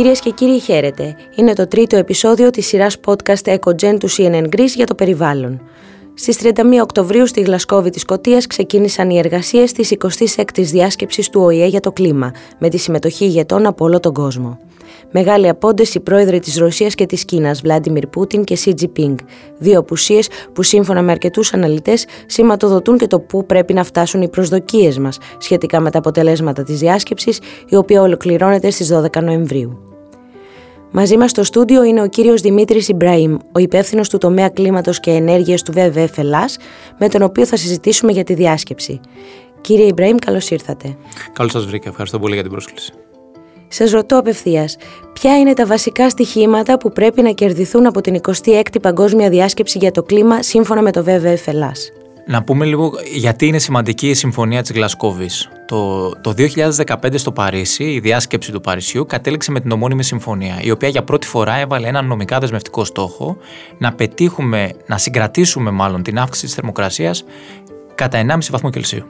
Κυρίες και κύριοι, χαίρετε. Είναι το τρίτο επεισόδιο της σειράς podcast EcoGen του CNN Greece για το περιβάλλον. Στις 31 Οκτωβρίου στη Γλασκόβη της Σκωτίας ξεκίνησαν οι εργασίες της 26η διάσκεψης του ΟΗΕ για το κλίμα, με τη συμμετοχή ηγετών από όλο τον κόσμο. Μεγάλη απόντες οι πρόεδροι της Ρωσίας και της Κίνας, Βλάντιμιρ Πούτιν και Σι Τζιπίνγκ. Δύο απουσίες που σύμφωνα με αρκετούς αναλυτές σηματοδοτούν και το πού πρέπει να φτάσουν οι προσδοκίες μας σχετικά με τα αποτελέσματα της διάσκεψης, η οποία ολοκληρώνεται στις 12 Νοεμβρίου. Μαζί μας στο στούντιο είναι ο κύριος Δημήτρης Ιμπραήμ, ο υπεύθυνος του τομέα κλίματος και ενέργειας του ΒΒΕ Ελλάς, με τον οποίο θα συζητήσουμε για τη διάσκεψη. Κύριε Ιμπραήμ, καλώς ήρθατε. Καλώς σας βρήκα. Ευχαριστώ πολύ για την πρόσκληση. Σας ρωτώ απευθείας, ποια είναι τα βασικά στοιχήματα που πρέπει να κερδιθούν από την 26η Παγκόσμια Διάσκεψη για το Κλίμα σύμφωνα με το ΒΒΕ Ελλάς. Να πούμε λίγο γιατί είναι σημαντική η Συμφωνία της Γλασκόβης. Το, το 2015 στο Παρίσι, η διάσκεψη του Παρισιού κατέληξε με την ομώνυμη συμφωνία, η οποία για πρώτη φορά έβαλε έναν νομικά δεσμευτικό στόχο να πετύχουμε, να συγκρατήσουμε μάλλον την αύξηση της θερμοκρασίας κατά 1,5 βαθμό Κελσίου.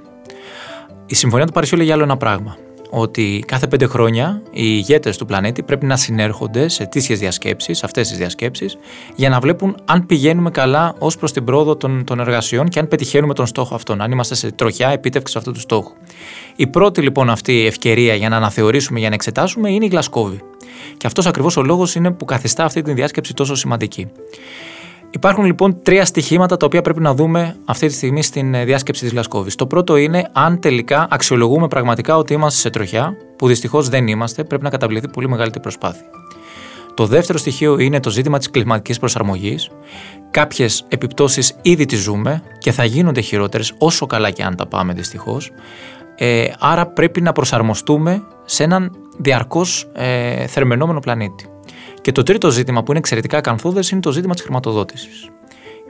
Η Συμφωνία του Παρισιού λέγει άλλο ένα πράγμα ότι κάθε πέντε χρόνια οι ηγέτες του πλανήτη πρέπει να συνέρχονται σε τέτοιε διασκέψεις, αυτές τις διασκέψεις, για να βλέπουν αν πηγαίνουμε καλά ως προς την πρόοδο των, των εργασιών και αν πετυχαίνουμε τον στόχο αυτόν, αν είμαστε σε τροχιά επίτευξης αυτού του στόχου. Η πρώτη λοιπόν αυτή ευκαιρία για να αναθεωρήσουμε, για να εξετάσουμε είναι η Γλασκόβη. Και αυτός ακριβώς ο λόγος είναι που καθιστά αυτή τη διάσκεψη τόσο σημαντική. Υπάρχουν λοιπόν τρία στοιχήματα τα οποία πρέπει να δούμε αυτή τη στιγμή στην ε, διάσκεψη της Λασκόβη. Το πρώτο είναι αν τελικά αξιολογούμε πραγματικά ότι είμαστε σε τροχιά, που δυστυχώς δεν είμαστε, πρέπει να καταβληθεί πολύ μεγαλύτερη προσπάθεια. Το δεύτερο στοιχείο είναι το ζήτημα της κλιματικής προσαρμογής. Κάποιες επιπτώσεις ήδη τις ζούμε και θα γίνονται χειρότερες όσο καλά και αν τα πάμε δυστυχώς. Ε, άρα πρέπει να προσαρμοστούμε σε έναν διαρκώς ε, θερμενόμενο πλανήτη. Και το τρίτο ζήτημα που είναι εξαιρετικά κανθούδες είναι το ζήτημα της χρηματοδότησης.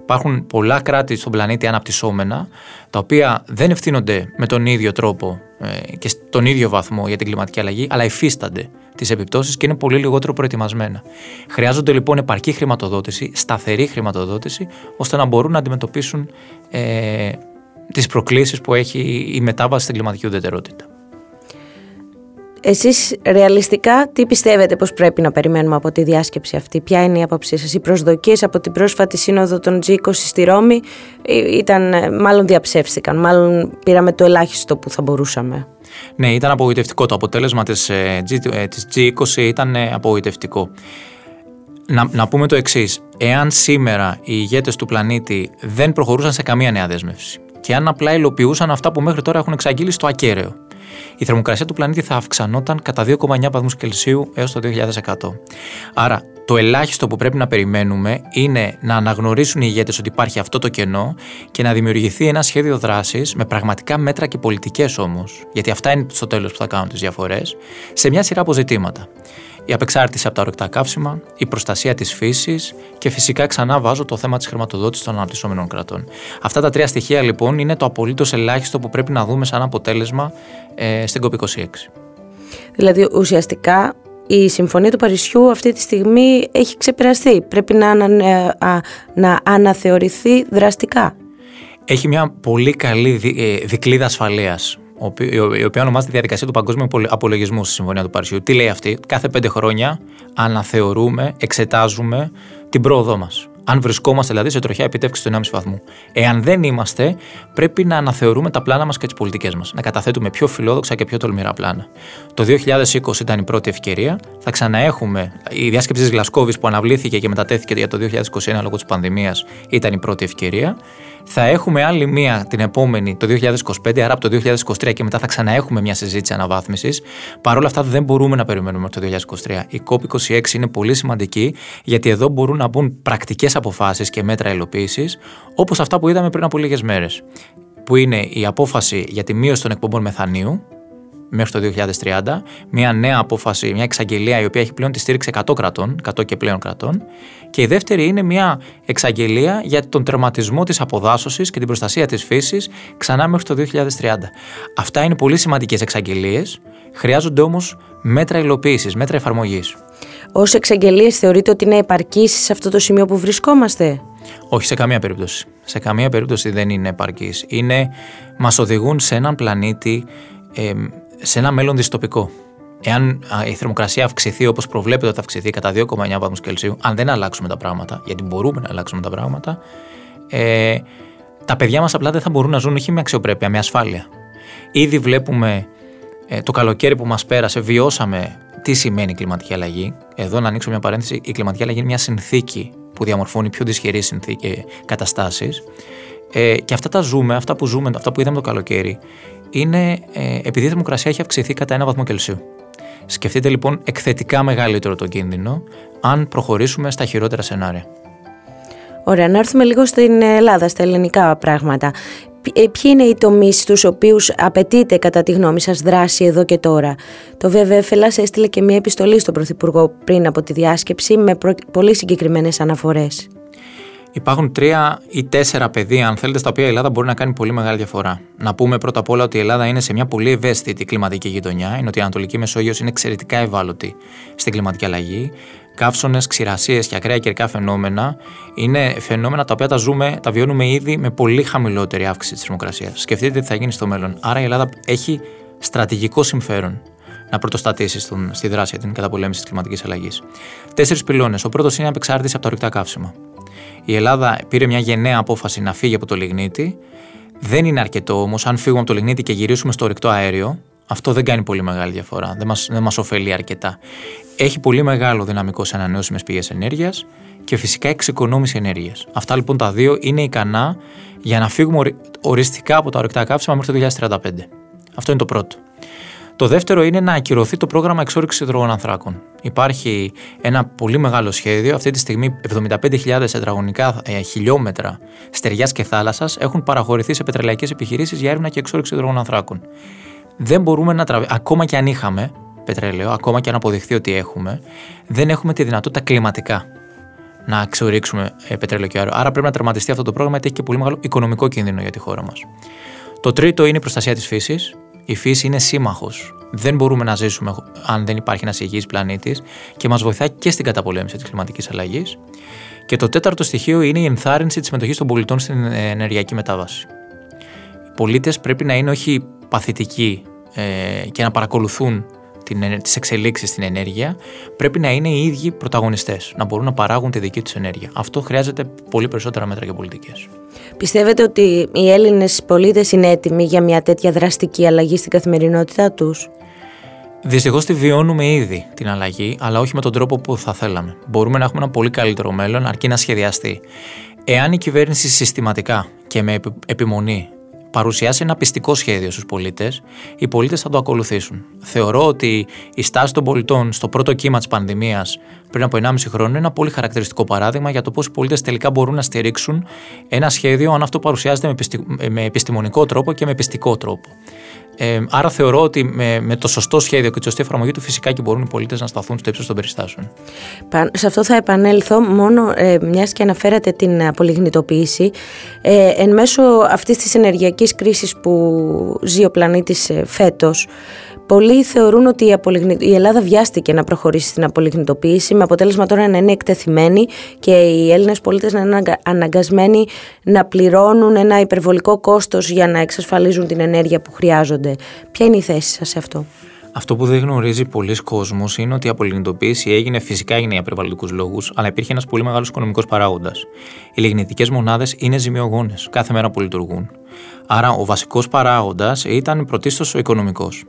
Υπάρχουν πολλά κράτη στον πλανήτη αναπτυσσόμενα, τα οποία δεν ευθύνονται με τον ίδιο τρόπο ε, και στον ίδιο βαθμό για την κλιματική αλλαγή, αλλά υφίστανται τις επιπτώσεις και είναι πολύ λιγότερο προετοιμασμένα. Χρειάζονται λοιπόν επαρκή χρηματοδότηση, σταθερή χρηματοδότηση, ώστε να μπορούν να αντιμετωπίσουν ε, τις προκλήσεις που έχει η μετάβαση στην κλιματική ουδετερότητα. Εσείς ρεαλιστικά τι πιστεύετε πως πρέπει να περιμένουμε από τη διάσκεψη αυτή, ποια είναι η άποψή σας, οι προσδοκίες από την πρόσφατη σύνοδο των G20 στη Ρώμη ε, ήταν, ε, μάλλον διαψεύστηκαν, μάλλον πήραμε το ελάχιστο που θα μπορούσαμε; Ναι, ήταν απογοητευτικό το αποτέλεσμα της, ε, G, της G20 ήταν απογοητευτικό. Να, να πούμε το εξής. Εάν σήμερα οι ηγέτες του πλανήτη δεν προχωρούσαν σε καμία νέα δέσμευση και αν απλά υλοποιούσαν αυτά που μέχρι τώρα έχουν εξαγγείλει στο ακέραιο, η θερμοκρασία του πλανήτη θα αυξανόταν κατά 2,9 βαθμούς Κελσίου έως το 2100. Άρα το ελάχιστο που πρέπει να περιμένουμε είναι να αναγνωρίσουν οι ηγέτες ότι υπάρχει αυτό το κενό και να δημιουργηθεί ένα σχέδιο δράσης με πραγματικά μέτρα και πολιτικές όμως, γιατί αυτά είναι στο τέλος που θα κάνουν τις διαφορές, σε μια σειρά αποζητήματα η απεξάρτηση από τα ορεικτά καύσιμα, η προστασία της φύσης και φυσικά ξανά βάζω το θέμα της χρηματοδότησης των αναπτυσσόμενων κρατών. Αυτά τα τρία στοιχεία λοιπόν είναι το απολύτως ελάχιστο που πρέπει να δούμε σαν αποτέλεσμα ε, στην COP26. Δηλαδή ουσιαστικά η Συμφωνία του Παρισιού αυτή τη στιγμή έχει ξεπεραστεί. Πρέπει να, να αναθεωρηθεί δραστικά. Έχει μια πολύ καλή ε, δικλίδα ασφαλείας η οποία ονομάζεται Διαδικασία του Παγκόσμιου Απολογισμού στη Συμφωνία του Παρισιού. Τι λέει αυτή, κάθε πέντε χρόνια αναθεωρούμε, εξετάζουμε την πρόοδό μας. Αν βρισκόμαστε δηλαδή σε τροχιά επιτεύξης του 1,5 βαθμού. Εάν δεν είμαστε, πρέπει να αναθεωρούμε τα πλάνα μας και τις πολιτικές μας. Να καταθέτουμε πιο φιλόδοξα και πιο τολμηρά πλάνα. Το 2020 ήταν η πρώτη ευκαιρία. Θα ξαναέχουμε. Η διάσκεψη της Γλασκόβης που αναβλήθηκε και μετατέθηκε για το 2021 λόγω της πανδημίας ήταν η πρώτη ευκαιρία. Θα έχουμε άλλη μία την επόμενη το 2025, άρα από το 2023 και μετά θα ξαναέχουμε μια συζήτηση αναβάθμισης. Παρ' όλα αυτά δεν μπορούμε να περιμένουμε το 2023. Η COP26 είναι πολύ σημαντική γιατί εδώ μπορούν να μπουν πρακτικές αποφάσεις και μέτρα υλοποίησης όπως αυτά που είδαμε πριν από λίγες μέρες. Που είναι η απόφαση για τη μείωση των εκπομπών μεθανίου, μέχρι το 2030, μια νέα απόφαση, μια εξαγγελία η οποία έχει πλέον τη στήριξη 100 κρατών, 100 και πλέον κρατών. Και η δεύτερη είναι μια εξαγγελία για τον τερματισμό της αποδάσωσης και την προστασία της φύσης ξανά μέχρι το 2030. Αυτά είναι πολύ σημαντικές εξαγγελίες, χρειάζονται όμως μέτρα υλοποίησης, μέτρα εφαρμογής. Ω εξαγγελίες θεωρείτε ότι είναι επαρκής σε αυτό το σημείο που βρισκόμαστε; Όχι, σε καμία περίπτωση. Σε καμία περίπτωση δεν είναι επαρκής. Είναι, μας οδηγούν σε έναν πλανήτη σε ένα μέλλον δυστοπικό. εάν η θερμοκρασία αυξηθεί όπως προβλέπεται ότι θα αυξηθεί κατά 2,9 βαθμούς Κελσίου, αν δεν αλλάξουμε τα πράγματα, γιατί μπορούμε να αλλάξουμε τα πράγματα, ε, τα παιδιά μας απλά δεν θα μπορούν να ζουν όχι με αξιοπρέπεια, με ασφάλεια. Ήδη βλέπουμε ε, το καλοκαίρι που μας πέρασε, βιώσαμε τι σημαίνει η κλιματική αλλαγή. Εδώ να ανοίξω μια παρένθεση, η κλιματική αλλαγή είναι μια συνθήκη που διαμορφώνει πιο δυσχερείς καταστάσεις. Ε, και αυτά τα ζούμε, αυτά που ζούμε, αυτά που είδαμε το καλοκαίρι, είναι ε, επειδή η θερμοκρασία έχει αυξηθεί κατά ένα βαθμό Κελσίου. Σκεφτείτε λοιπόν εκθετικά μεγαλύτερο το κίνδυνο αν προχωρήσουμε στα χειρότερα σενάρια. Ωραία, να έρθουμε λίγο στην Ελλάδα, στα ελληνικά πράγματα. Ε, ποιοι είναι οι τομείς στους οποίους απαιτείται, κατά τη γνώμη σας, δράση εδώ και τώρα; Το ΒΒΕ έστειλε και μία επιστολή στον Πρωθυπουργό πριν από τη διάσκεψη με πολύ συγκεκριμένες αναφορές. Υπάρχουν τρία ή τέσσερα πεδία, αν θέλετε, στα οποία η Ελλάδα μπορεί να κάνει πολύ μεγάλη διαφορά. Να πούμε πρώτα απ' όλα ότι η Ελλάδα είναι σε μια πολύ ευαίσθητη κλιματική γειτονιά. Είναι ότι η Ανατολική Μεσόγειος είναι εξαιρετικά ευάλωτη στην κλιματική αλλαγή. Καύσονε, ξηρασίες και ακραία καιρικά φαινόμενα είναι φαινόμενα τα οποία τα ζούμε, τα βιώνουμε ήδη με πολύ χαμηλότερη αύξηση της θερμοκρασίας. Σκεφτείτε τι θα γίνει στο μέλλον. Άρα η Ελλάδα έχει στρατηγικό συμφέρον να πρωτοστατήσει στη δράση για την καταπολέμηση της κλιματικής αλλαγής. Τέσσερις πυλώνες. Ο πρώτος είναι η απεξάρτηση από τα ορυκτά καύσιμα η Ελλάδα πήρε μια γενναία απόφαση να φύγει από το λιγνίτη. Δεν είναι αρκετό όμως, αν φύγουμε από το λιγνίτη και γυρίσουμε στο ορυκτό αέριο, αυτό δεν κάνει πολύ μεγάλη διαφορά. Δεν μας δεν μας ωφελεί αρκετά. Έχει πολύ μεγάλο δυναμικό σε ανανεώσιμες πηγές ενέργειας και φυσικά εξοικονόμηση ενέργειας. Αυτά λοιπόν τα δύο είναι ικανά για να φύγουμε οριστικά από τα ορυκτά καύσιμα μέχρι το 2035. Αυτό είναι το πρώτο. Το δεύτερο είναι να ακυρωθεί το πρόγραμμα εξόριξη υδρογονανθράκων. Υπάρχει ένα πολύ μεγάλο σχέδιο. Αυτή τη στιγμή 75.000 τετραγωνικά ε, χιλιόμετρα στεριάς και θάλασσας έχουν παραχωρηθεί σε πετρελαϊκές επιχειρήσεις για έρευνα και εξόριξη υδρογονανθράκων. Δεν μπορούμε να τραβήξουμε, ακόμα και αν είχαμε πετρέλαιο, ακόμα και αν αποδειχθεί ότι έχουμε, δεν έχουμε τη δυνατότητα κλιματικά να εξορίξουμε ε, πετρέλαιο και αέριο. Άρα πρέπει να τερματιστεί αυτό το πρόγραμμα γιατί έχει και πολύ μεγάλο οικονομικό κίνδυνο για τη χώρα μας. Το τρίτο είναι η προστασία της φύσης. Η φύση είναι σύμμαχος. Δεν μπορούμε να ζήσουμε αν δεν υπάρχει ένας υγιής πλανήτης και μας βοηθάει και στην καταπολέμηση της κλιματικής αλλαγής. Και το τέταρτο στοιχείο είναι η ενθάρρυνση της συμμετοχής των πολιτών στην ενεργειακή μετάβαση. Οι πολίτες πρέπει να είναι όχι παθητικοί ε, και να παρακολουθούν τις εξελίξεις στην ενέργεια, πρέπει να είναι οι ίδιοι πρωταγωνιστές, να μπορούν να παράγουν τη δική τους ενέργεια. Αυτό χρειάζεται πολύ περισσότερα μέτρα και πολιτικές. Πιστεύετε ότι οι Έλληνες πολίτες είναι έτοιμοι για μια τέτοια δραστική αλλαγή στην καθημερινότητά τους; Δυστυχώς τη βιώνουμε ήδη την αλλαγή, αλλά όχι με τον τρόπο που θα θέλαμε. Μπορούμε να έχουμε ένα πολύ καλύτερο μέλλον, αρκεί να σχεδιαστεί. Εάν η κυβέρνηση συστηματικά και με επιμονή παρουσιάσει ένα πιστικό σχέδιο στους πολίτες, οι πολίτες θα το ακολουθήσουν. Θεωρώ ότι η στάση των πολιτών στο πρώτο κύμα της πανδημίας πριν από 1,5 χρόνο είναι ένα πολύ χαρακτηριστικό παράδειγμα για το πώς οι πολίτες τελικά μπορούν να στηρίξουν ένα σχέδιο αν αυτό παρουσιάζεται με επιστημονικό τρόπο και με πιστικό τρόπο. Ε, άρα θεωρώ ότι με, με το σωστό σχέδιο και τη σωστή εφαρμογή του φυσικά και μπορούν οι πολίτες να σταθούν στο ύψος των περιστάσεων. Σε αυτό θα επανέλθω μόνο ε, μιας και αναφέρατε την απολιγνητοποίηση. Ε, εν μέσω αυτής της ενεργειακής κρίσης που ζει ο πλανήτης ε, φέτος, Πολλοί θεωρούν ότι η, η Ελλάδα βιάστηκε να προχωρήσει στην απολιγνητοποίηση με αποτέλεσμα τώρα να είναι εκτεθειμένοι και οι Έλληνες πολίτες να είναι αναγκασμένοι να πληρώνουν ένα υπερβολικό κόστος για να εξασφαλίζουν την ενέργεια που χρειάζονται. Ποια είναι η θέση σας σε αυτό; Αυτό που δεν γνωρίζει πολλοί κόσμος είναι ότι η απολιγνητοποίηση έγινε φυσικά έγινε για περιβαλλοντικούς λόγους, αλλά υπήρχε ένας πολύ μεγάλος οικονομικός παράγοντας. Οι λιγνητικές μονάδες είναι ζημιογόνες κάθε μέρα που λειτουργούν. Άρα ο βασικός παράγοντας ήταν πρωτίστως ο οικονομικός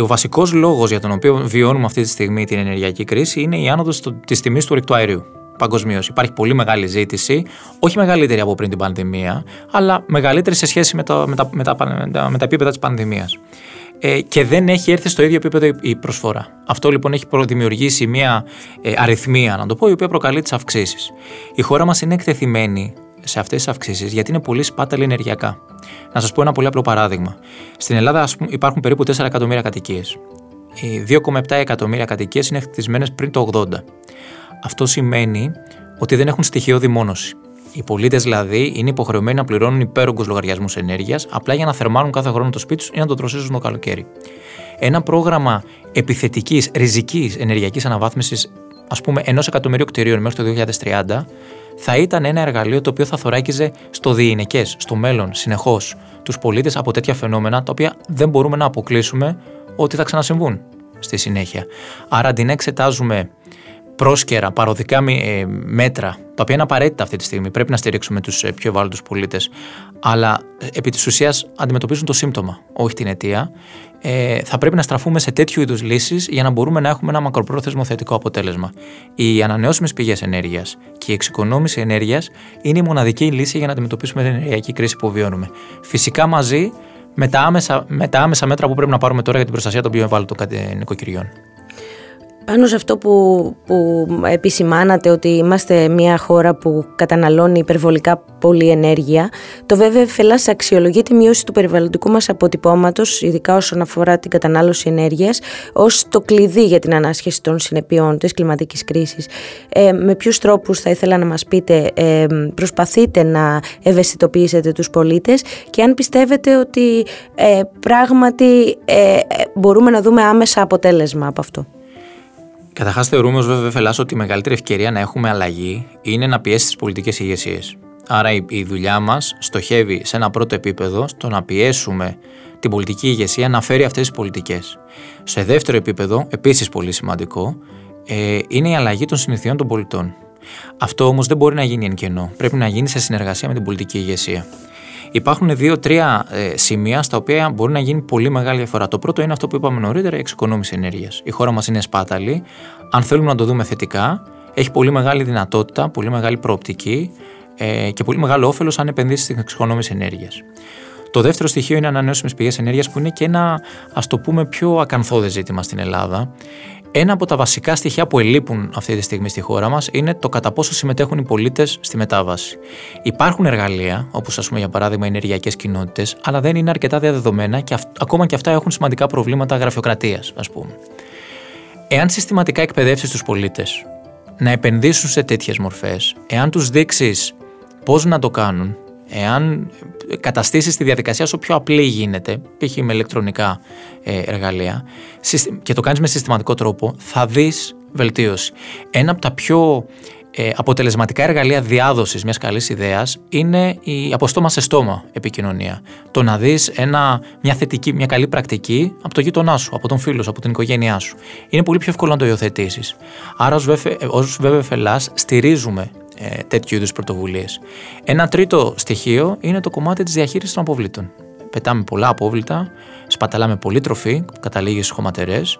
ο βασικός λόγος για τον οποίο βιώνουμε αυτή τη στιγμή την ενεργειακή κρίση είναι η άνοδος της τιμής του ορεικτού αερίου. Παγκοσμίως. Υπάρχει πολύ μεγάλη ζήτηση, όχι μεγαλύτερη από πριν την πανδημία, αλλά μεγαλύτερη σε σχέση με, το, με, τα, με, τα, με τα επίπεδα της πανδημίας. Ε, και δεν έχει έρθει στο ίδιο επίπεδο η προσφορά. Αυτό λοιπόν έχει δημιουργήσει μια ε, αριθμία, να το πω, η οποία προκαλεί τις αυξήσεις. Η χώρα μας είναι εκτεθειμένη σε αυτές τις αυξήσεις γιατί είναι πολύ σπάταλη ενεργειακά. Να σας πω ένα πολύ απλό παράδειγμα. Στην Ελλάδα ας πούμε, υπάρχουν περίπου 4 εκατομμύρια κατοικίες. Οι 2,7 εκατομμύρια κατοικίες είναι χτισμένες πριν το 80. Αυτό σημαίνει ότι δεν έχουν στοιχειώδη δημόνωση. Οι πολίτες δηλαδή είναι υποχρεωμένοι να πληρώνουν υπέρογκους λογαριασμούς ενέργειας απλά για να θερμάνουν κάθε χρόνο το σπίτι τους ή να το τροσίσουν το καλοκαίρι. Ένα πρόγραμμα επιθετικής, ριζικής ενεργειακής αναβάθμισης, ας πούμε, ενός εκατομμυρίου κτηρίων μέχρι το 2030, θα ήταν ένα εργαλείο το οποίο θα θωράκιζε στο διηνεκέ, στο μέλλον, συνεχώς τους πολίτες από τέτοια φαινόμενα τα οποία δεν μπορούμε να αποκλείσουμε ότι θα ξανασυμβούν στη συνέχεια. Άρα αντί να εξετάζουμε πρόσκαιρα, παροδικά ε, μέτρα, τα οποία είναι απαραίτητα αυτή τη στιγμή, πρέπει να στηρίξουμε τους ε, πιο ευάλωτους πολίτες, αλλά ε, επί της ουσίας αντιμετωπίζουν το σύμπτωμα, όχι την αιτία. Ε, θα πρέπει να στραφούμε σε τέτοιου είδους λύσεις για να μπορούμε να έχουμε ένα μακροπρόθεσμο θετικό αποτέλεσμα. Οι ανανεώσιμες πηγές ενέργειας και η εξοικονόμηση ενέργειας είναι η μοναδική λύση για να αντιμετωπίσουμε την ενεργειακή κρίση που βιώνουμε. Φυσικά μαζί με τα, άμεσα, με τα άμεσα μέτρα που πρέπει να πάρουμε τώρα για την προστασία των πιο ευάλωτων νοικοκυριών. Πάνω σε αυτό που, που επισημάνατε ότι είμαστε μια χώρα που καταναλώνει υπερβολικά πολλή ενέργεια, το βέβαια φελάς αξιολογεί τη μείωση του περιβαλλοντικού μας αποτυπώματος, ειδικά όσον αφορά την κατανάλωση ενέργειας, ως το κλειδί για την ανάσχεση των συνεπειών της κλιματικής κρίσης. Ε, με ποιους τρόπους θα ήθελα να μας πείτε ε, προσπαθείτε να ευαισθητοποιήσετε τους πολίτες και αν πιστεύετε ότι ε, πράγματι ε, μπορούμε να δούμε άμεσα αποτέλεσμα από αυτό. Καταρχάς, θεωρούμε ως βέβαια ότι η μεγαλύτερη ευκαιρία να έχουμε αλλαγή είναι να πιέσει τις πολιτικές ηγεσίες. Άρα, η, δουλειά μας στοχεύει σε ένα πρώτο επίπεδο στο να πιέσουμε την πολιτική ηγεσία να φέρει αυτές τις πολιτικές. Σε δεύτερο επίπεδο, επίσης πολύ σημαντικό, ε, είναι η αλλαγή των συνηθιών των πολιτών. Αυτό όμως δεν μπορεί να γίνει εν κενό. Πρέπει να γίνει σε συνεργασία με την πολιτική ηγεσία. Υπάρχουν δύο-τρία ε, σημεία στα οποία μπορεί να γίνει πολύ μεγάλη διαφορά. Το πρώτο είναι αυτό που είπαμε νωρίτερα, η εξοικονόμηση ενέργειας. Η χώρα μας είναι σπάταλη. Αν θέλουμε να το δούμε θετικά, έχει πολύ μεγάλη δυνατότητα, πολύ μεγάλη προοπτική ε, και πολύ μεγάλο όφελος αν επενδύσει στην εξοικονόμηση ενέργειας. Το δεύτερο στοιχείο είναι ανανεώσιμες πηγές ενέργειας, που είναι και ένα ας το πούμε πιο ακαθόδες ζήτημα στην Ελλάδα. Ένα από τα βασικά στοιχεία που ελείπουν αυτή τη στιγμή στη χώρα μας είναι το κατά πόσο συμμετέχουν οι πολίτες στη μετάβαση. Υπάρχουν εργαλεία, όπως ας πούμε για παράδειγμα οι ενεργειακές κοινότητες, αλλά δεν είναι αρκετά διαδεδομένα και ακόμα και αυτά έχουν σημαντικά προβλήματα γραφειοκρατίας, ας πούμε. Εάν συστηματικά εκπαιδεύσεις τους πολίτες να επενδύσουν σε τέτοιες μορφές, εάν τους δείξεις πώς να το κάνουν, εάν καταστήσεις τη διαδικασία όσο πιο απλή γίνεται, π.χ. με ηλεκτρονικά ε, εργαλεία, και το κάνεις με συστηματικό τρόπο, θα δεις βελτίωση. Ένα από τα πιο ε, αποτελεσματικά εργαλεία διάδοσης μιας καλής ιδέας είναι η από στόμα σε στόμα επικοινωνία. Το να δεις μια θετική, μια καλή πρακτική από το γείτονά σου, από τον φίλο σου, από την οικογένειά σου. Είναι πολύ πιο εύκολο να το υιοθετήσεις. Άρα, ως ΒΒΦ στηρίζουμε ε, τέτοιου είδους πρωτοβουλίες. Ένα τρίτο στοιχείο είναι το κομμάτι της διαχείρισης των αποβλήτων. Πετάμε πολλά απόβλητα, σπαταλάμε πολύ τροφή, καταλήγει στι χωματερές.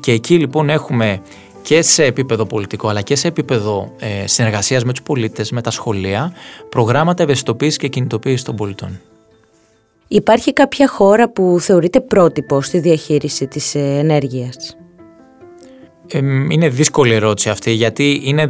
Και εκεί λοιπόν έχουμε και σε επίπεδο πολιτικό αλλά και σε επίπεδο ε, συνεργασίας με τους πολίτες, με τα σχολεία, προγράμματα ευαισθητοποίησης και κινητοποίησης των πολιτών. Υπάρχει κάποια χώρα που θεωρείται πρότυπο στη διαχείριση της ε, ενέργειας; Ε, είναι δύσκολη ερώτηση αυτή γιατί είναι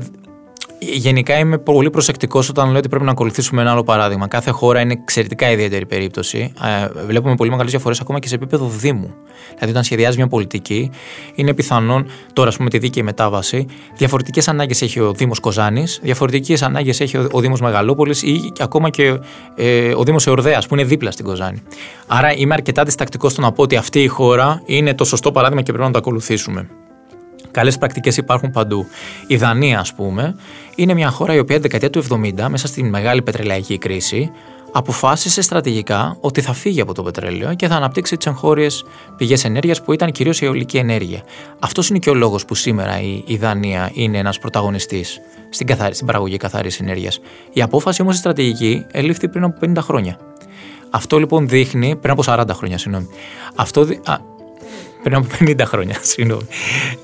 Γενικά είμαι πολύ προσεκτικός όταν λέω ότι πρέπει να ακολουθήσουμε ένα άλλο παράδειγμα. Κάθε χώρα είναι εξαιρετικά ιδιαίτερη περίπτωση. Ε, βλέπουμε πολύ μεγάλες διαφορές ακόμα και σε επίπεδο Δήμου. Δηλαδή, όταν σχεδιάζει μια πολιτική, είναι πιθανόν τώρα, ας πούμε, τη δίκαιη μετάβαση, διαφορετικές ανάγκες έχει ο Δήμος Κοζάνης, διαφορετικές ανάγκες έχει ο, ο Δήμος Μεγαλόπολης ή ακόμα και ε, ο Δήμος Εορδέας, που είναι δίπλα στην Κοζάνη. Άρα είμαι αρκετά διστακτικός στο να πω ότι αυτή η χώρα είναι το σωστό παράδειγμα και πρέπει να το ακολουθήσουμε. Καλές πρακτικές υπάρχουν παντού. Η Δανία, ας πούμε, είναι μια χώρα η οποία την δεκαετία του 70, μέσα στην μεγάλη πετρελαϊκή κρίση, αποφάσισε στρατηγικά ότι θα φύγει από το πετρέλαιο και θα αναπτύξει τις εγχώριες πηγές ενέργειας που ήταν κυρίως η αιωλική ενέργεια. Αυτός είναι και ο λόγος που σήμερα η, Δανία είναι ένας πρωταγωνιστής στην, στην παραγωγή καθαρή ενέργειας. Η απόφαση όμως η στρατηγική ελήφθη πριν από 50 χρόνια. Αυτό λοιπόν δείχνει, πριν από 40 χρόνια, συγγνώμη. Αυτό, α, πριν από 50 χρόνια, συγγνώμη.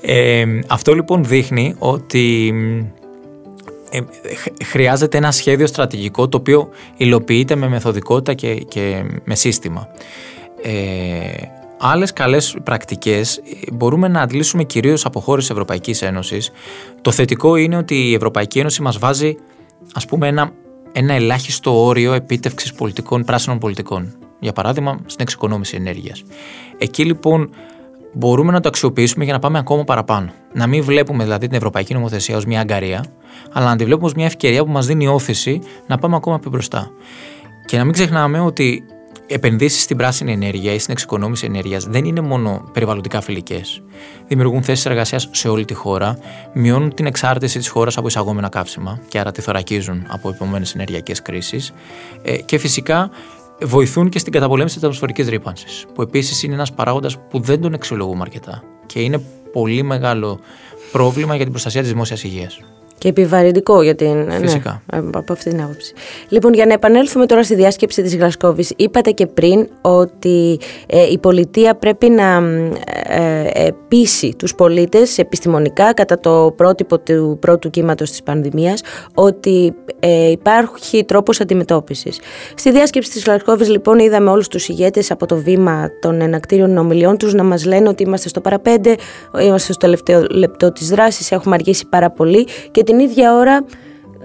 Ε, αυτό λοιπόν δείχνει ότι ε, χρειάζεται ένα σχέδιο στρατηγικό το οποίο υλοποιείται με μεθοδικότητα και, και με σύστημα. Ε, άλλες καλές πρακτικές μπορούμε να αντλήσουμε κυρίως από χώρες της Ευρωπαϊκής Ένωσης. Το θετικό είναι ότι η Ευρωπαϊκή Ένωση μας βάζει ας πούμε ένα, ένα ελάχιστο όριο επίτευξης πολιτικών, πράσινων πολιτικών. Για παράδειγμα στην εξοικονόμηση ενέργειας. Εκεί λοιπόν μπορούμε να το αξιοποιήσουμε για να πάμε ακόμα παραπάνω. Να μην βλέπουμε δηλαδή την Ευρωπαϊκή Νομοθεσία ως μια αγκαρία, αλλά να τη βλέπουμε ως μια ευκαιρία που μας δίνει όθηση να πάμε ακόμα πιο μπροστά. Και να μην ξεχνάμε ότι επενδύσεις στην πράσινη ενέργεια ή στην εξοικονόμηση ενέργειας δεν είναι μόνο περιβαλλοντικά φιλικές. Δημιουργούν θέσεις εργασίας σε όλη τη χώρα, μειώνουν την εξάρτηση της χώρας από εισαγόμενα καύσιμα και άρα τη θωρακίζουν από επόμενε ενεργειακές κρίσεις. Ε, και φυσικά βοηθούν και στην καταπολέμηση της ατμοσφαιρικής ρήπανσης, που επίσης είναι ένας παράγοντας που δεν τον αξιολογούμε αρκετά και είναι πολύ μεγάλο πρόβλημα για την προστασία της δημόσιας υγείας. Και επιβαρυντικό για την. Ναι, Φυσικά. Ναι, από αυτή την άποψη. Λοιπόν, για να επανέλθουμε τώρα στη διάσκεψη της Γλασκόβης, είπατε και πριν ότι ε, η πολιτεία πρέπει να ε, ε, πείσει τους πολίτες επιστημονικά κατά το πρότυπο του πρώτου κύματος της πανδημίας ότι ε, υπάρχει τρόπος αντιμετώπισης. Στη διάσκεψη της Γλασκόβης, λοιπόν, είδαμε όλους τους ηγέτες από το βήμα των ενακτήριων ομιλιών τους να μας λένε ότι είμαστε στο παραπέντε, είμαστε στο τελευταίο λεπτό της δράσης, έχουμε αργήσει πάρα πολύ και την ίδια ώρα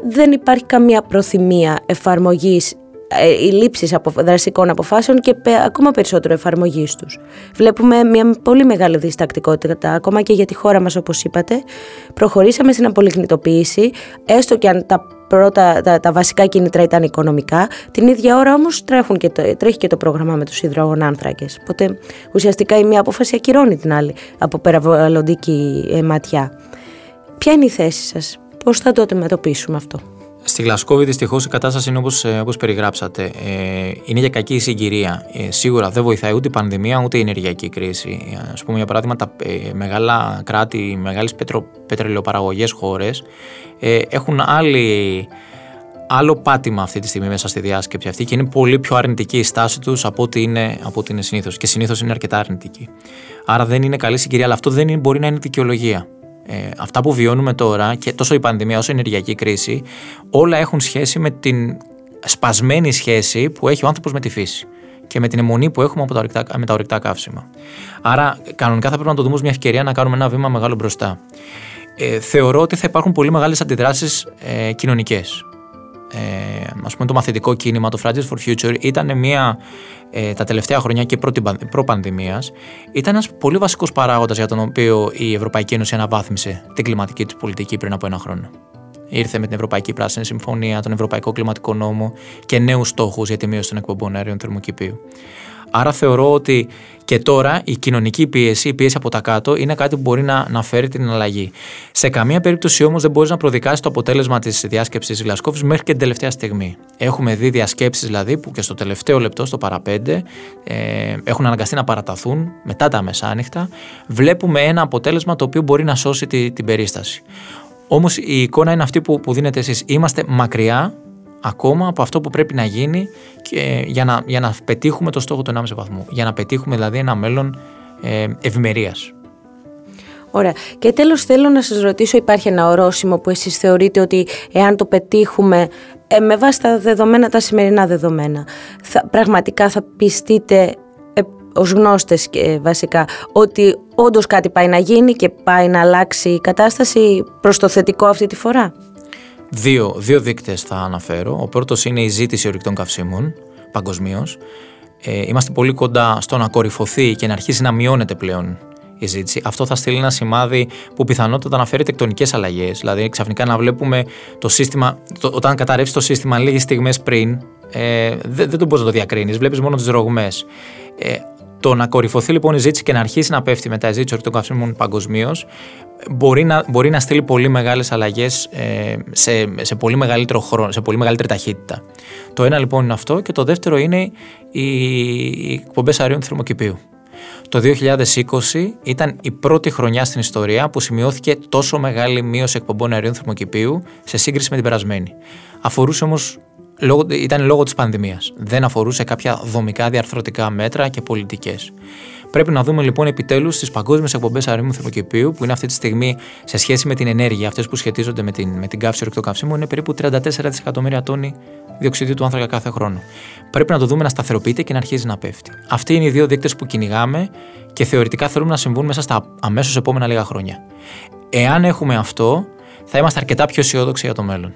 δεν υπάρχει καμία προθυμία εφαρμογής ε, η λήψης δραστικών αποφάσεων και ακόμα περισσότερο εφαρμογής τους. Βλέπουμε μια πολύ μεγάλη διστακτικότητα, ακόμα και για τη χώρα μας, όπως είπατε. Προχωρήσαμε στην απολιγνητοποίηση, έστω και αν τα πρώτα, τα, τα βασικά κίνητρα ήταν οικονομικά. Την ίδια ώρα όμως τρέχει και το πρόγραμμα με τους υδρογονάνθρακες. Οπότε ουσιαστικά η μία απόφαση ακυρώνει την άλλη από περιβαλλοντική ε, ματιά. Ποια είναι η θέση σας, Πώς θα το αντιμετωπίσουμε αυτό. Στη Γλασκόβη δυστυχώς η κατάσταση είναι όπως, ε, όπως περιγράψατε. Ε, είναι για κακή συγκυρία. Ε, σίγουρα δεν βοηθάει ούτε η πανδημία ούτε η ενεργειακή κρίση. Α πούμε, για παράδειγμα, τα ε, μεγάλα κράτη, οι μεγάλε πετρελαιοπαραγωγές χώρες ε, έχουν άλλη, άλλο πάτημα αυτή τη στιγμή μέσα στη διάσκεψη αυτή και είναι πολύ πιο αρνητική η στάση τους από ό,τι είναι, είναι συνήθως. Και συνήθως είναι αρκετά αρνητική. Άρα δεν είναι καλή συγκυρία, αλλά αυτό δεν μπορεί να είναι δικαιολογία. Ε, αυτά που βιώνουμε τώρα και τόσο η πανδημία όσο η ενεργειακή κρίση όλα έχουν σχέση με την σπασμένη σχέση που έχει ο άνθρωπος με τη φύση και με την αιμονή που έχουμε από τα ορυκτά, με τα ορυκτά καύσιμα. Άρα κανονικά θα πρέπει να το δούμε ως μια ευκαιρία να κάνουμε ένα βήμα μεγάλο μπροστά. Ε, θεωρώ ότι θα υπάρχουν πολύ μεγάλες αντιδράσεις ε, κοινωνικές ε, ας πούμε το μαθητικό κίνημα, το Fridays for Future ήταν μια, ε, τα τελευταία χρόνια και προ-πανδημίας ήταν ένας πολύ βασικός παράγοντας για τον οποίο η Ευρωπαϊκή Ένωση αναβάθμισε την κλιματική της πολιτική πριν από ένα χρόνο. Ήρθε με την Ευρωπαϊκή Πράσινη Συμφωνία, τον Ευρωπαϊκό Κλιματικό Νόμο και νέους στόχους για τη μείωση των εκπομπών αέριων θερμοκηπίου. Άρα θεωρώ ότι και τώρα η κοινωνική πίεση, η πίεση από τα κάτω, είναι κάτι που μπορεί να, να φέρει την αλλαγή. Σε καμία περίπτωση όμως δεν μπορείς να προδικάσεις το αποτέλεσμα της διάσκεψης Γλασκόφη μέχρι και την τελευταία στιγμή. Έχουμε δει διασκέψεις δηλαδή που και στο τελευταίο λεπτό, στο παραπέντε, ε, έχουν αναγκαστεί να παραταθούν μετά τα μεσάνυχτα. Βλέπουμε ένα αποτέλεσμα το οποίο μπορεί να σώσει τη, την περίσταση. Όμως η εικόνα είναι αυτή που, που δίνετε εσείς. Είμαστε μακριά ακόμα από αυτό που πρέπει να γίνει και για, να, για να πετύχουμε το στόχο του 1,5 βαθμού. Για να πετύχουμε δηλαδή ένα μέλλον ε, ευημερίας. Ωραία. Και τέλος θέλω να σας ρωτήσω, υπάρχει ένα ορόσημο που εσείς θεωρείτε ότι εάν το πετύχουμε ε, με βάση τα δεδομένα, τα σημερινά δεδομένα, θα, πραγματικά θα πιστείτε ε, ως γνώστες και βασικά ότι όντως κάτι πάει να γίνει και πάει να αλλάξει η κατάσταση προς το θετικό αυτή τη φορά; Δύο, δύο δείκτες θα αναφέρω. Ο πρώτος είναι η ζήτηση ορυκτών καυσίμων παγκοσμίως. Ε, είμαστε πολύ κοντά στο να κορυφωθεί και να αρχίσει να μειώνεται πλέον η ζήτηση. Αυτό θα στείλει ένα σημάδι που πιθανότατα να φέρει τεκτονικές αλλαγές. Δηλαδή, ξαφνικά να βλέπουμε το σύστημα, το, όταν καταρρεύσει το σύστημα λίγες στιγμές πριν, ε, δεν, δεν το μπορείς να το διακρίνεις. Βλέπεις μόνο τις ρογμές. Ε, το να κορυφωθεί λοιπόν η ζήτηση και να αρχίσει να πέφτει μετά η ζήτηση ορεικτών καυσίμων παγκοσμίως μπορεί να, μπορεί να στείλει πολύ μεγάλες αλλαγές ε, σε, σε, πολύ μεγαλύτερο χρόνο, σε πολύ μεγαλύτερη ταχύτητα. Το ένα λοιπόν είναι αυτό και το δεύτερο είναι οι, οι εκπομπές αερίων θερμοκηπίου. Το 2020 ήταν η πρώτη χρονιά στην ιστορία που σημειώθηκε τόσο μεγάλη μείωση εκπομπών αερίων θερμοκηπίου σε σύγκριση με την περασμένη. Αφορούσε όμως λόγω, ήταν λόγω της πανδημίας. Δεν αφορούσε κάποια δομικά διαρθρωτικά μέτρα και πολιτικές. Πρέπει να δούμε λοιπόν επιτέλους τις παγκόσμιες εκπομπές αερίων θερμοκηπίου, που είναι αυτή τη στιγμή σε σχέση με την ενέργεια, αυτές που σχετίζονται με την, με την καύση ορεικτών καυσίμων, είναι περίπου 34 δισεκατομμύρια τόνοι διοξιδίου του άνθρακα κάθε χρόνο. Πρέπει να το δούμε να σταθεροποιείται και να αρχίζει να πέφτει. Αυτοί είναι οι δύο δείκτες που κυνηγάμε και θεωρητικά θέλουμε να συμβούν μέσα στα αμέσως επόμενα λίγα χρόνια. Εάν έχουμε αυτό, θα είμαστε αρκετά πιο αισιόδοξοι για το μέλλον.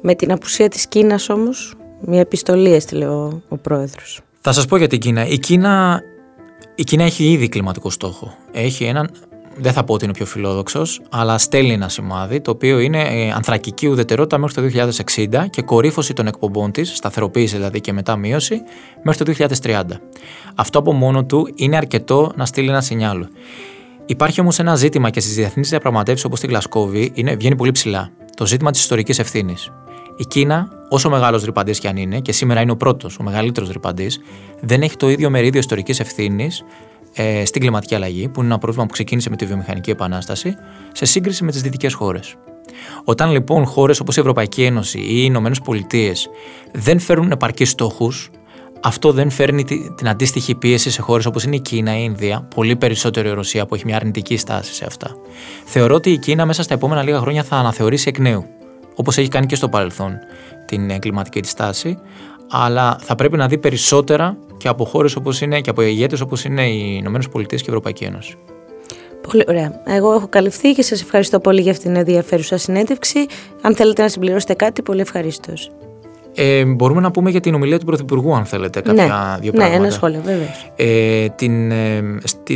Με την απουσία της Κίνας όμως, μια επιστολή έστειλε ο, ο πρόεδρος. Θα σας πω για την Κίνα. Η Κίνα, η Κίνα έχει ήδη κλιματικό στόχο. Έχει έναν, δεν θα πω ότι είναι πιο φιλόδοξος, αλλά στέλνει ένα σημάδι το οποίο είναι ε, ανθρακική ουδετερότητα μέχρι το 2060 και κορύφωση των εκπομπών της, σταθεροποίηση δηλαδή και μετά μείωση, μέχρι το 2030. Αυτό από μόνο του είναι αρκετό να στείλει ένα σινιάλο. Υπάρχει όμως ένα ζήτημα και στις διεθνείς διαπραγματεύσεις όπως στη Γλασκόβη είναι, βγαίνει πολύ ψηλά. Το ζήτημα της ιστορικής ευθύνης. Η Κίνα όσο μεγάλος ρηπαντής και αν είναι, και σήμερα είναι ο πρώτος, ο μεγαλύτερος ρηπαντής, δεν έχει το ίδιο μερίδιο ιστορικής ευθύνης ε, στην κλιματική αλλαγή, που είναι ένα πρόβλημα που ξεκίνησε με τη βιομηχανική επανάσταση, σε σύγκριση με τις δυτικές χώρες. Όταν λοιπόν χώρες όπως η Ευρωπαϊκή Ένωση ή οι Ηνωμένες Πολιτείες δεν φέρουν επαρκείς στόχους, αυτό δεν φέρνει την αντίστοιχη πίεση σε χώρες όπως είναι η Κίνα, η Ινδία, πολύ περισσότερο η Ρωσία που έχει μια αρνητική στάση σε αυτά. Θεωρώ ότι η Κίνα μέσα στα επόμενα λίγα χρόνια θα αναθεωρήσει εκ νέου, όπως έχει κάνει και στο παρελθόν, την κλιματική της στάση, αλλά θα πρέπει να δει περισσότερα και από χώρες όπως είναι και από ηγέτες όπως είναι οι Ηνωμένες Πολιτείες και η Ευρωπαϊκή Ένωση. Πολύ ωραία. Εγώ έχω καλυφθεί και σας ευχαριστώ πολύ για αυτήν την ενδιαφέρουσα συνέντευξη. Αν θέλετε να συμπληρώσετε κάτι, πολύ ευχαρίστως. Ε, μπορούμε να πούμε για την ομιλία του Πρωθυπουργού, αν θέλετε, κάποια ναι, δύο πράγματα. Ναι, ένα σχόλιο, βέβαια. Ε, την, ε,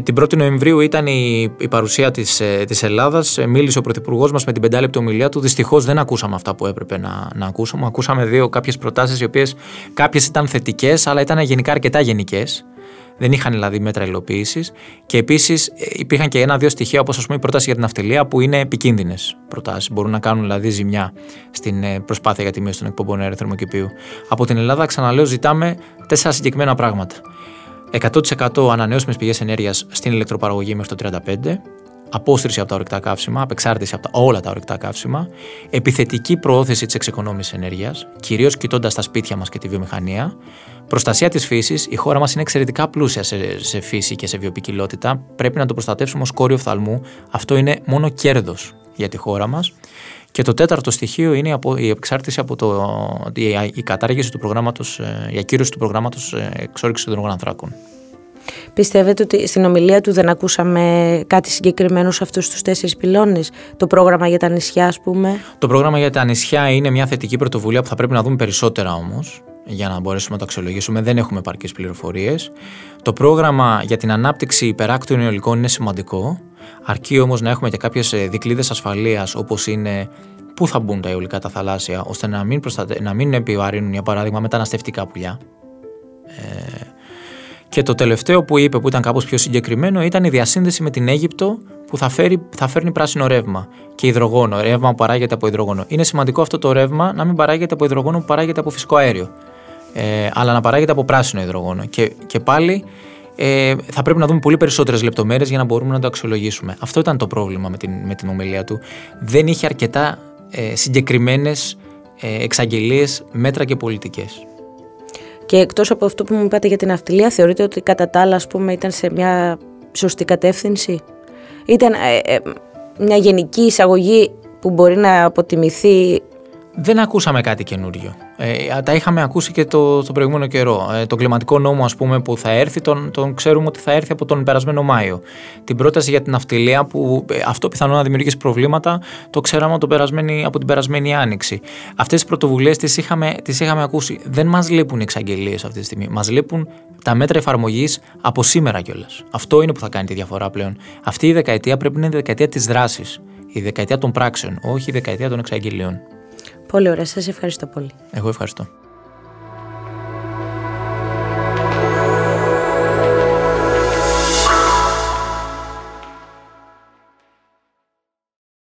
την 1η Νοεμβρίου ήταν η, η παρουσία της της ε, Ελλάδας. Ε, μίλησε ο Πρωθυπουργός μας με την πεντάλεπτη ομιλία του. Δυστυχώς δεν ακούσαμε αυτά που έπρεπε να, να ακούσουμε. Ακούσαμε δύο κάποιες προτάσεις, οι οποίες κάποιες ήταν θετικές, αλλά ήταν γενικά αρκετά γενικές δεν είχαν δηλαδή μέτρα υλοποίησης. Και επίσης ε, υπήρχαν και ένα-δύο στοιχεία, όπως η πρόταση για την αυτιλία, που είναι επικίνδυνες προτάσεις. Μπορούν να κάνουν δηλαδή ζημιά στην ε, προσπάθεια για τη μείωση των εκπομπών αέρα θερμοκηπίου. Από την Ελλάδα, ξαναλέω, ζητάμε τέσσερα συγκεκριμένα πράγματα. 100% ανανεώσιμες πηγές ενέργειας στην ηλεκτροπαραγωγή μέχρι το 35, απόστρηση από τα ορυκτά καύσιμα, απεξάρτηση από τα, όλα τα ορυκτά καύσιμα, επιθετική προώθηση της εξοικονόμησης ενέργειας, κυρίως κοιτώντας τα σπίτια μας και τη βιομηχανία, προστασία της φύσης. Η χώρα μας είναι εξαιρετικά πλούσια σε, σε φύση και σε βιοπικιλότητα. Πρέπει να το προστατεύσουμε ως κόριο φθαλμού. Αυτό είναι μόνο κέρδος για τη χώρα μας. Και το τέταρτο στοιχείο είναι η εξάρτηση από το, η κατάργηση του προγράμματος, ε, η ακύρωση του προγράμματος ε, εξόρυξης των ανθράκων. Πιστεύετε ότι στην ομιλία του δεν ακούσαμε κάτι συγκεκριμένο σε αυτούς τους τέσσερις πυλώνες, το πρόγραμμα για τα νησιά, ας πούμε; Το πρόγραμμα για τα νησιά είναι μια θετική πρωτοβουλία που θα πρέπει να δούμε περισσότερα όμως για να μπορέσουμε να το αξιολογήσουμε. Δεν έχουμε επαρκεί πληροφορίες. Το πρόγραμμα για την ανάπτυξη υπεράκτων αιωλικών είναι σημαντικό. Αρκεί όμως να έχουμε και κάποιες δικλείδες ασφαλείας, όπως είναι πού θα μπουν τα αιωλικά τα θαλάσσια, ώστε να μην, προστατε... να μην επιβαρύνουν, για παράδειγμα, μεταναστευτικά πουλιά. Ε, και το τελευταίο που είπε, που ήταν κάπως πιο συγκεκριμένο, ήταν η διασύνδεση με την Αίγυπτο που θα, φέρει, θα φέρνει πράσινο ρεύμα και υδρογόνο, ρεύμα που παράγεται από υδρογόνο. Είναι σημαντικό αυτό το ρεύμα να μην παράγεται από υδρογόνο που παράγεται από φυσικό αέριο, ε, αλλά να παράγεται από πράσινο υδρογόνο. Και, και πάλι ε, θα πρέπει να δούμε πολύ περισσότερες λεπτομέρειες για να μπορούμε να το αξιολογήσουμε. Αυτό ήταν το πρόβλημα με την, με την ομιλία του. Δεν είχε αρκετά ε, συγκεκριμένες ε, εξαγγελίες, μέτρα και πολιτικές. Και εκτός από αυτό που μου είπατε για την αυτιλία, θεωρείτε ότι κατά τα άλλα, πούμε, ήταν σε μια σωστή κατεύθυνση; Ήταν ε, ε, μια γενική εισαγωγή που μπορεί να αποτιμηθεί δεν ακούσαμε κάτι καινούριο. Ε, τα είχαμε ακούσει και το, το προηγούμενο καιρό. Ε, τον κλιματικό νόμο, ας πούμε, που θα έρθει, τον, τον ξέρουμε ότι θα έρθει από τον περασμένο Μάιο. Την πρόταση για την αυτιλία, που ε, αυτό πιθανόν να δημιουργήσει προβλήματα, το ξέραμε από, περασμένη, από την περασμένη Άνοιξη. Αυτές τις πρωτοβουλίες τις είχαμε, τις είχαμε ακούσει. Δεν μας λείπουν οι εξαγγελίες αυτή τη στιγμή. Μας λείπουν τα μέτρα εφαρμογής από σήμερα κιόλας. Αυτό είναι που θα κάνει τη διαφορά πλέον. Αυτή η δεκαετία πρέπει να είναι η δεκαετία της δράσης. Η δεκαετία των πράξεων, όχι η δεκαετία των εξαγγελίων. Πολύ ωραία. Σας ευχαριστώ πολύ. Εγώ ευχαριστώ.